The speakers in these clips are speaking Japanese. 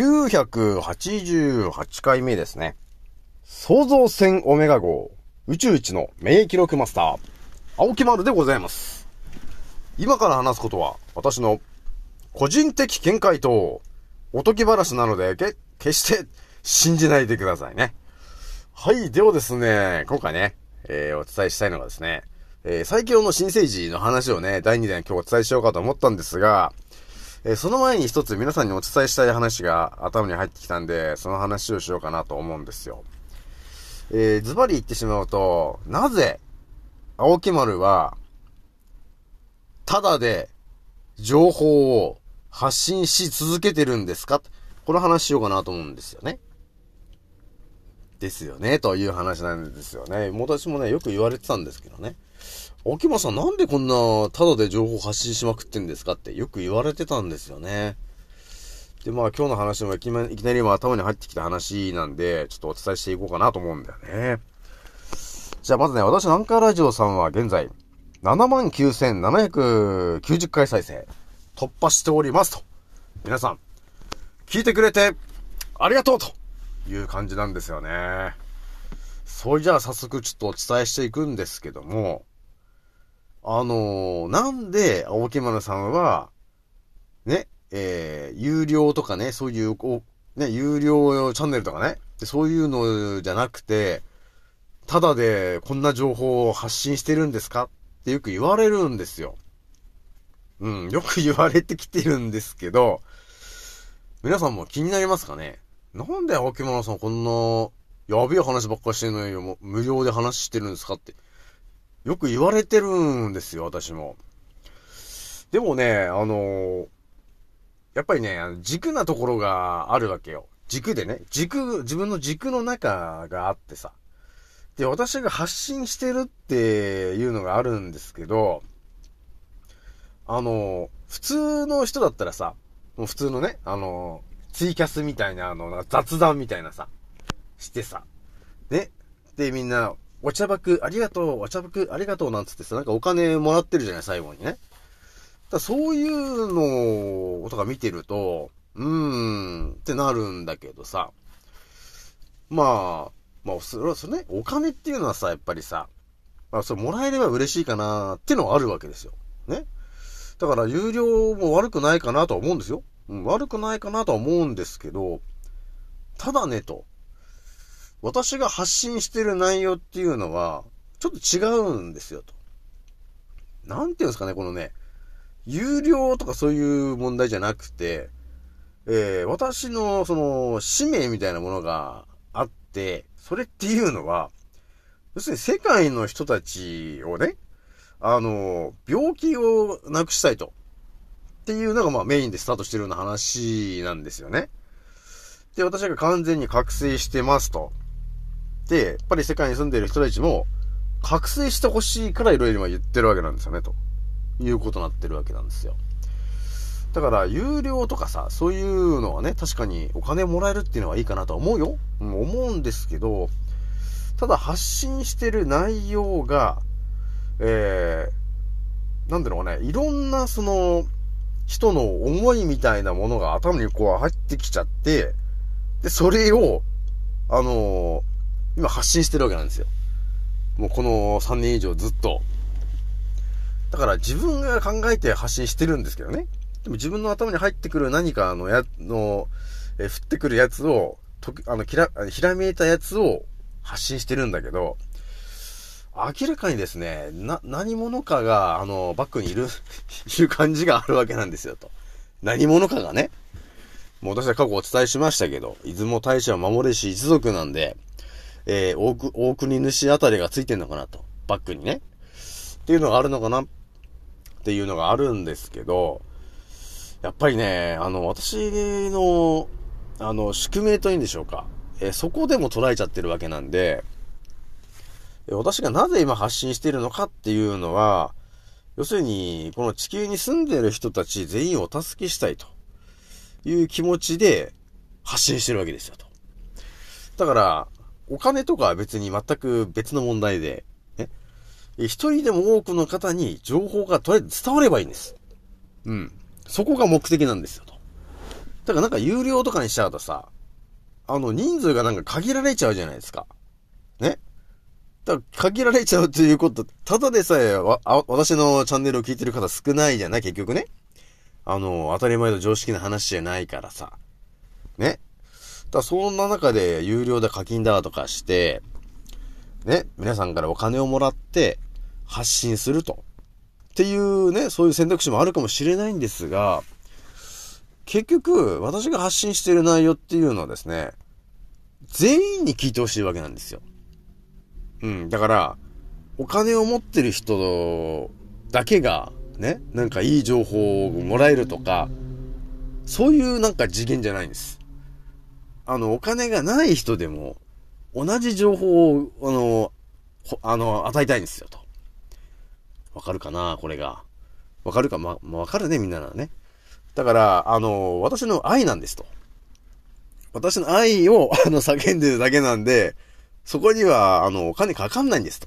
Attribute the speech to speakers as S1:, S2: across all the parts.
S1: 988回目ですね。創造船オメガ号宇宙一の免疫力マスター、青木丸でございます。今から話すことは私の個人的見解とおとぎ話なので、け、決して信じないでくださいね。はい。ではですね、今回ね、えー、お伝えしたいのがですね、えー、最強の新生児の話をね、第2弾今日お伝えしようかと思ったんですが、えー、その前に一つ皆さんにお伝えしたい話が頭に入ってきたんで、その話をしようかなと思うんですよ。えー、ズバリ言ってしまうと、なぜ、青木丸は、ただで、情報を発信し続けてるんですか？この話しようかなと思うんですよね。ですよね、という話なんですよね。私もね、よく言われてたんですけどね。秋間さんなんでこんな、ただで情報発信しまくってんですかってよく言われてたんですよね。で、まあ今日の話もいきなり今頭に入ってきた話なんで、ちょっとお伝えしていこうかなと思うんだよね。じゃあまずね、私、南海ラジオさんは現在、79,790回再生、突破しておりますと。皆さん、聞いてくれて、ありがとうという感じなんですよね。それじゃあ早速ちょっとお伝えしていくんですけども、あのー、なんで青木丸さんは、ね、えー、有料とかね、そういう、こう、ね、有料チャンネルとかね、そういうのじゃなくて、ただでこんな情報を発信してるんですか？ってよく言われるんですよ。うん、よく 言われてきてるんですけど、皆さんも気になりますかね？なんで青木丸さんこんな、やべえ話ばっかしてんのよ、無料で話してるんですかって。よく言われてるんですよ、私も。でもね、あの、やっぱりね、軸なところがあるわけよ。軸でね、軸、自分の軸の中があってさ。で、私が発信してるっていうのがあるんですけど、あの、普通の人だったらさ、もう普通のね、あの、ツイキャスみたいな、あの、雑談みたいなさ、してさ、ね。で、みんな、お茶爆ありがとう、お茶爆ありがとうなんつってさ、なんかお金もらってるじゃない、最後にね。だそういうのとか見てると、うーん、ってなるんだけどさ。まあ、まあ、それは、それね、お金っていうのはさ、やっぱりさ、まあ、それもらえれば嬉しいかなってのはあるわけですよ。ね。だから、有料も悪くないかなとは思うんですよ。うん、悪くないかなとは思うんですけど、ただね、と。私が発信してる内容っていうのは、ちょっと違うんですよ、と。なんていうんですかね、このね、有料とかそういう問題じゃなくて、えー、私の、その、使命みたいなものがあって、それっていうのは、要するに世界の人たちをね、あの、病気をなくしたいと。っていうのがまあメインでスタートしてるような話なんですよね。で、私が完全に覚醒してますと。で、やっぱり世界に住んでいる人たちも、覚醒してほしいからいろいろ言ってるわけなんですよね、ということになってるわけなんですよ。だから、有料とかさ、そういうのはね、確かにお金もらえるっていうのはいいかなと思うよ。う、思うんですけど、ただ発信してる内容が、えー、なんだろうね、いろんなその、人の思いみたいなものが頭にこう入ってきちゃって、で、それを、あのー、今発信してるわけなんですよ。もうこの3年以上ずっと。だから自分が考えて発信してるんですけどね。でも自分の頭に入ってくる何かのや、の、え、降ってくるやつを、とあの、きら、ひらめいたやつを発信してるんだけど、明らかにですね、な、何者かが、あの、バックにいる、いる感じがあるわけなんですよ、と。何者かがね。もう私は過去お伝えしましたけど、出雲大社は守れし一族なんで、えー、大大国主あたりがついてんのかなと。バックにね。っていうのがあるのかなっていうのがあるんですけど、やっぱりね、あの、私の、あの、宿命というんでしょうか。えー、そこでも捉えちゃってるわけなんで、私がなぜ今発信しているのかっていうのは、要するに、この地球に住んでる人たち全員をお助けしたいという気持ちで発信してるわけですよと。だから、お金とかは別に全く別の問題で、ね。一人でも多くの方に情報がとりあえず伝わればいいんです。うん。そこが目的なんですよ、と。だからなんか有料とかにしちゃうとさ、あの、人数がなんか限られちゃうじゃないですか。ね。だから限られちゃうということ、ただでさえわ、私のチャンネルを聞いてる方少ないじゃない結局ね。あの、当たり前の常識な話じゃないからさ。ね。だそんな中で有料で課金だとかして、ね、皆さんからお金をもらって発信すると。っていうね、そういう選択肢もあるかもしれないんですが、結局、私が発信している内容っていうのはですね、全員に聞いてほしいわけなんですよ。うん、だから、お金を持ってる人だけが、ね、なんかいい情報をもらえるとか、そういうなんか次元じゃないんです。あの、お金がない人でも、同じ情報を、あの、あの、与えたいんですよ、と。わかるかなこれが。わかるかま、わかるね、みんなならね。だから、あの、私の愛なんですと。私の愛を、あの、叫んでるだけなんで、そこには、あの、お金かかんないんですと。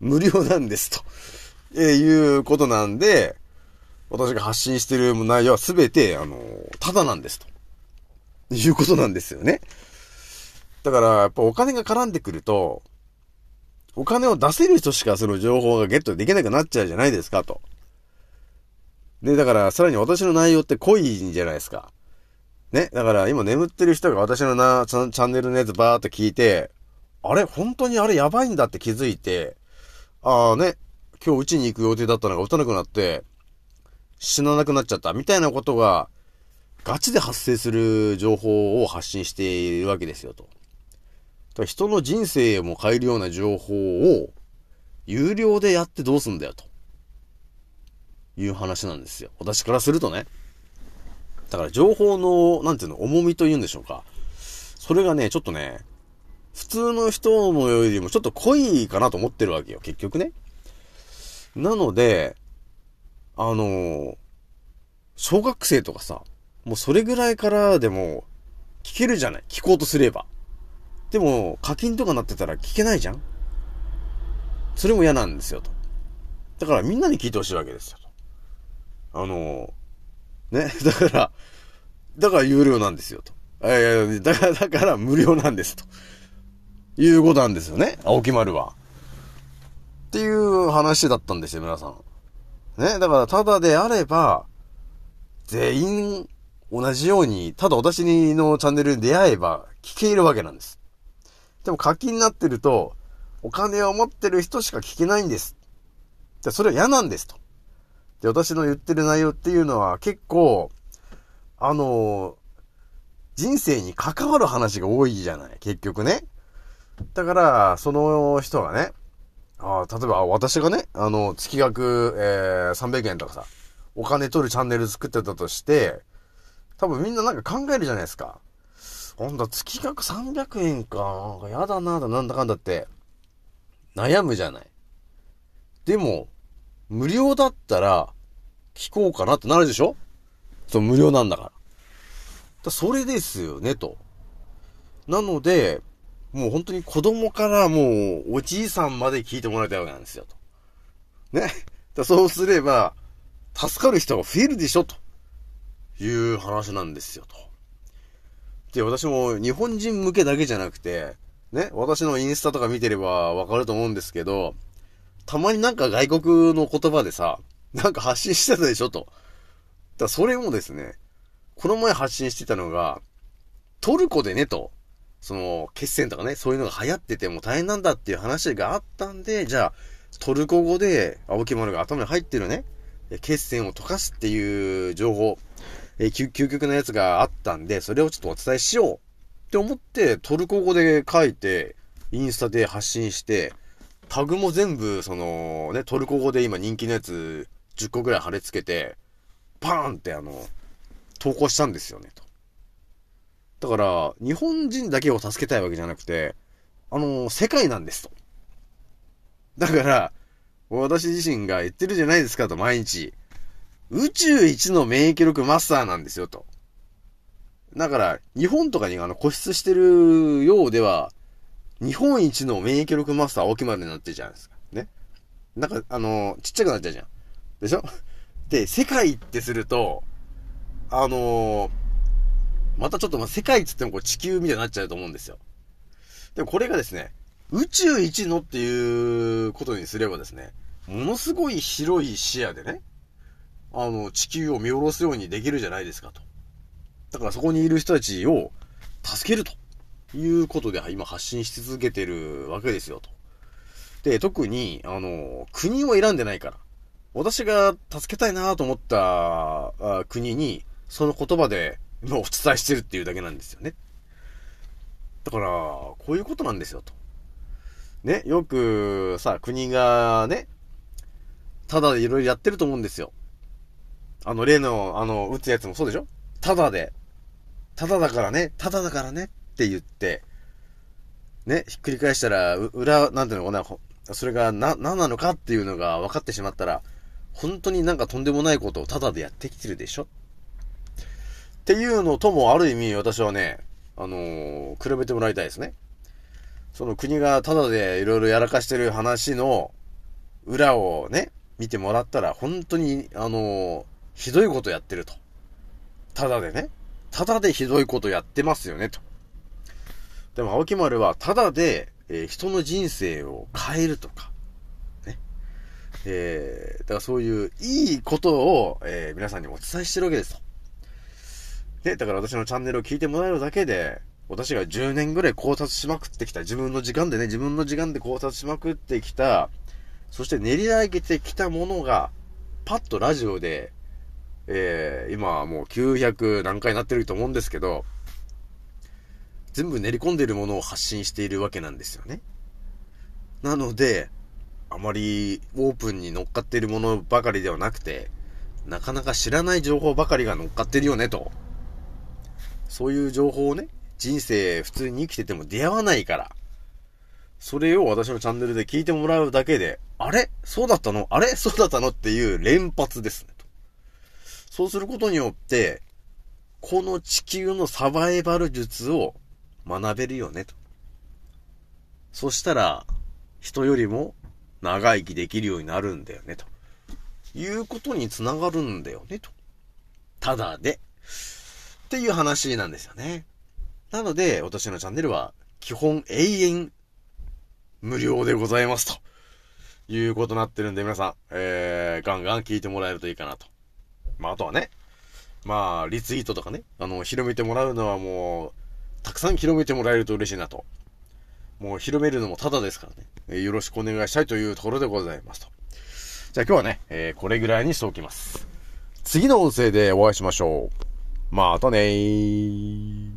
S1: 無料なんですと。えー、いうことなんで、私が発信してる内容はすべて、あの、ただなんですと。いうことなんですよね。だから、やっぱお金が絡んでくると、お金を出せる人しかその情報がゲットできなくなっちゃうじゃないですか、と。で、だから、さらに私の内容って濃いんじゃないですか。ね。だから、今眠ってる人が私のな、チャンネルのやつバーっと聞いて、あれ？本当にあれやばいんだって気づいて、ああね、今日うちに行く予定だったのが打たなくなって、死ななくなっちゃった、みたいなことが、ガチで発生する情報を発信しているわけですよ、と。人の人生も変えるような情報を、有料でやってどうすんだよ、と。いう話なんですよ。私からするとね。だから情報の、なんていうの、重みというんでしょうか。それがね、ちょっとね、普通の人のよりもちょっと濃いかなと思ってるわけよ、結局ね。なので、あの小学生とかさ、もうそれぐらいからでも聞けるじゃない聞こうとすれば。でも、課金とかなってたら聞けないじゃんそれも嫌なんですよ、と。だからみんなに聞いてほしいわけですよ、と。あのね、だから、だから有料なんですよ、と。えー、だから、だから無料なんです、と。いうことなんですよね、青木丸は。っていう話だったんですよ、皆さん。ね、だからただであれば、全員同じように、ただ私のチャンネルに出会えば聞けるわけなんです。でも課金になってると、お金を持ってる人しか聞けないんです。で、それは嫌なんですと。で、私の言ってる内容っていうのは結構、あの、人生に関わる話が多いじゃない結局ね。だから、その人がね、あ例えば私がね、あの、月額、えー、300円とかさ、お金取るチャンネル作ってたとして、多分みんななんか考えるじゃないですか。ほんと、月額300円か。なんかやだなだ、なんだかんだって。悩むじゃない。でも、無料だったら、聞こうかなってなるでしょ？そう、無料なんだから。だそれですよね、と。なので、もう本当に子供からもう、おじいさんまで聞いてもらいたいわけなんですよ、と。ね？だそうすれば、助かる人が増えるでしょ、という話なんですよ、と。で、私も日本人向けだけじゃなくて、ね、私のインスタとか見てればわかると思うんですけど、たまになんか外国の言葉でさ、なんか発信してたでしょと。だそれもですね、この前発信してたのが、トルコでねと、その、決戦とかね、そういうのが流行ってても大変なんだっていう話があったんで、じゃあ、トルコ語で、青木丸が頭に入ってるね、決戦を溶かすっていう情報、え究極のやつがあったんで、それをちょっとお伝えしようって思って、トルコ語で書いて、インスタで発信して、タグも全部、その、ね、トルコ語で今人気のやつ10個ぐらい貼り付けて、パーンってあの、投稿したんですよね、と。だから、日本人だけを助けたいわけじゃなくて、あの、世界なんですと。だから、私自身が言ってるじゃないですかと、毎日。宇宙一の免疫力マスターなんですよ、と。だから、日本とかにあの固執してるようでは、日本一の免疫力マスター青木丸になってるじゃないですか。ね。なんか、あの、ちっちゃくなっちゃうじゃん。でしょ？で、世界ってすると、あのまたちょっとま世界っつってもこう地球みたいになっちゃうと思うんですよ。でもこれがですね、宇宙一のっていうことにすればですね、ものすごい広い視野でね、あの、地球を見下ろすようにできるじゃないですかと。だからそこにいる人たちを助けるということで今発信し続けてるわけですよと。で、特に、あの、国を選んでないから。私が助けたいなと思った国に、その言葉で今お伝えしてるっていうだけなんですよね。だから、こういうことなんですよと。ね、よくさ、国がね、ただいろいろやってると思うんですよ。あの、例の、あの、撃つやつもそうでしょ？ただで、ただだからね、ただだからねって言って、ね、ひっくり返したら、裏、なんていうのかな、それがな、何なのかっていうのが分かってしまったら、本当になんかとんでもないことをただでやってきてるでしょ？っていうのともある意味私はね、あのー、比べてもらいたいですね。その国がただでいろいろやらかしてる話の裏をね、見てもらったら本当に、あのー、ひどいことやってると。ただでね。ただでひどいことやってますよね、と。でも、青木丸は、ただで、えー、人の人生を変えるとか、ね。えー、だからそういういいことを、えー、皆さんにお伝えしてるわけですと。で、だから私のチャンネルを聞いてもらえるだけで、私が10年ぐらい考察しまくってきた、自分の時間でね、自分の時間で考察しまくってきた、そして練り上げてきたものが、パッとラジオで、えー、今はもう900何回になってると思うんですけど、全部練り込んでるものを発信しているわけなんですよね。なので、あまりオープンに乗っかっているものばかりではなくて、なかなか知らない情報ばかりが乗っかってるよね、と。そういう情報をね、人生普通に生きてても出会わないから、それを私のチャンネルで聞いてもらうだけで、あれ？そうだったの？あれ？そうだったの？っていう連発ですね。そうすることによって、この地球のサバイバル術を学べるよね、と。そしたら、人よりも長生きできるようになるんだよね、と。いうことにつながるんだよね、と。ただで。っていう話なんですよね。なので、私のチャンネルは、基本永遠無料でございますと。いうことになってるんで、皆さん、えー、ガンガン聞いてもらえるといいかなとまあ、あとはね、まあ、リツイートとかね、あの、広めてもらうのはもう、たくさん広めてもらえると嬉しいなと。もう広めるのもただですからね、えー、よろしくお願いしたいというところでございますと。じゃあ今日はね、えー、これぐらいにしておきます。次の音声でお会いしましょう。またねー。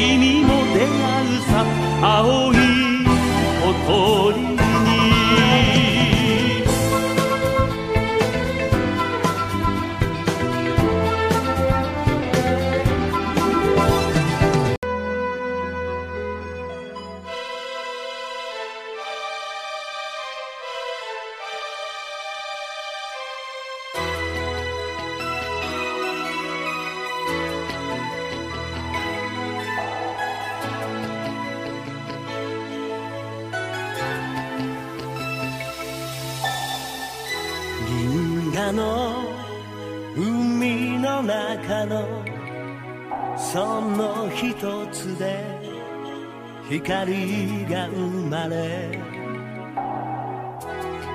S1: 君も出会うさ青い小鳥。
S2: の海の中のその一つで光が生まれ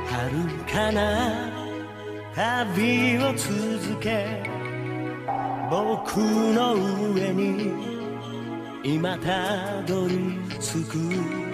S2: 遥かな旅を続け僕の上に今たどり着く。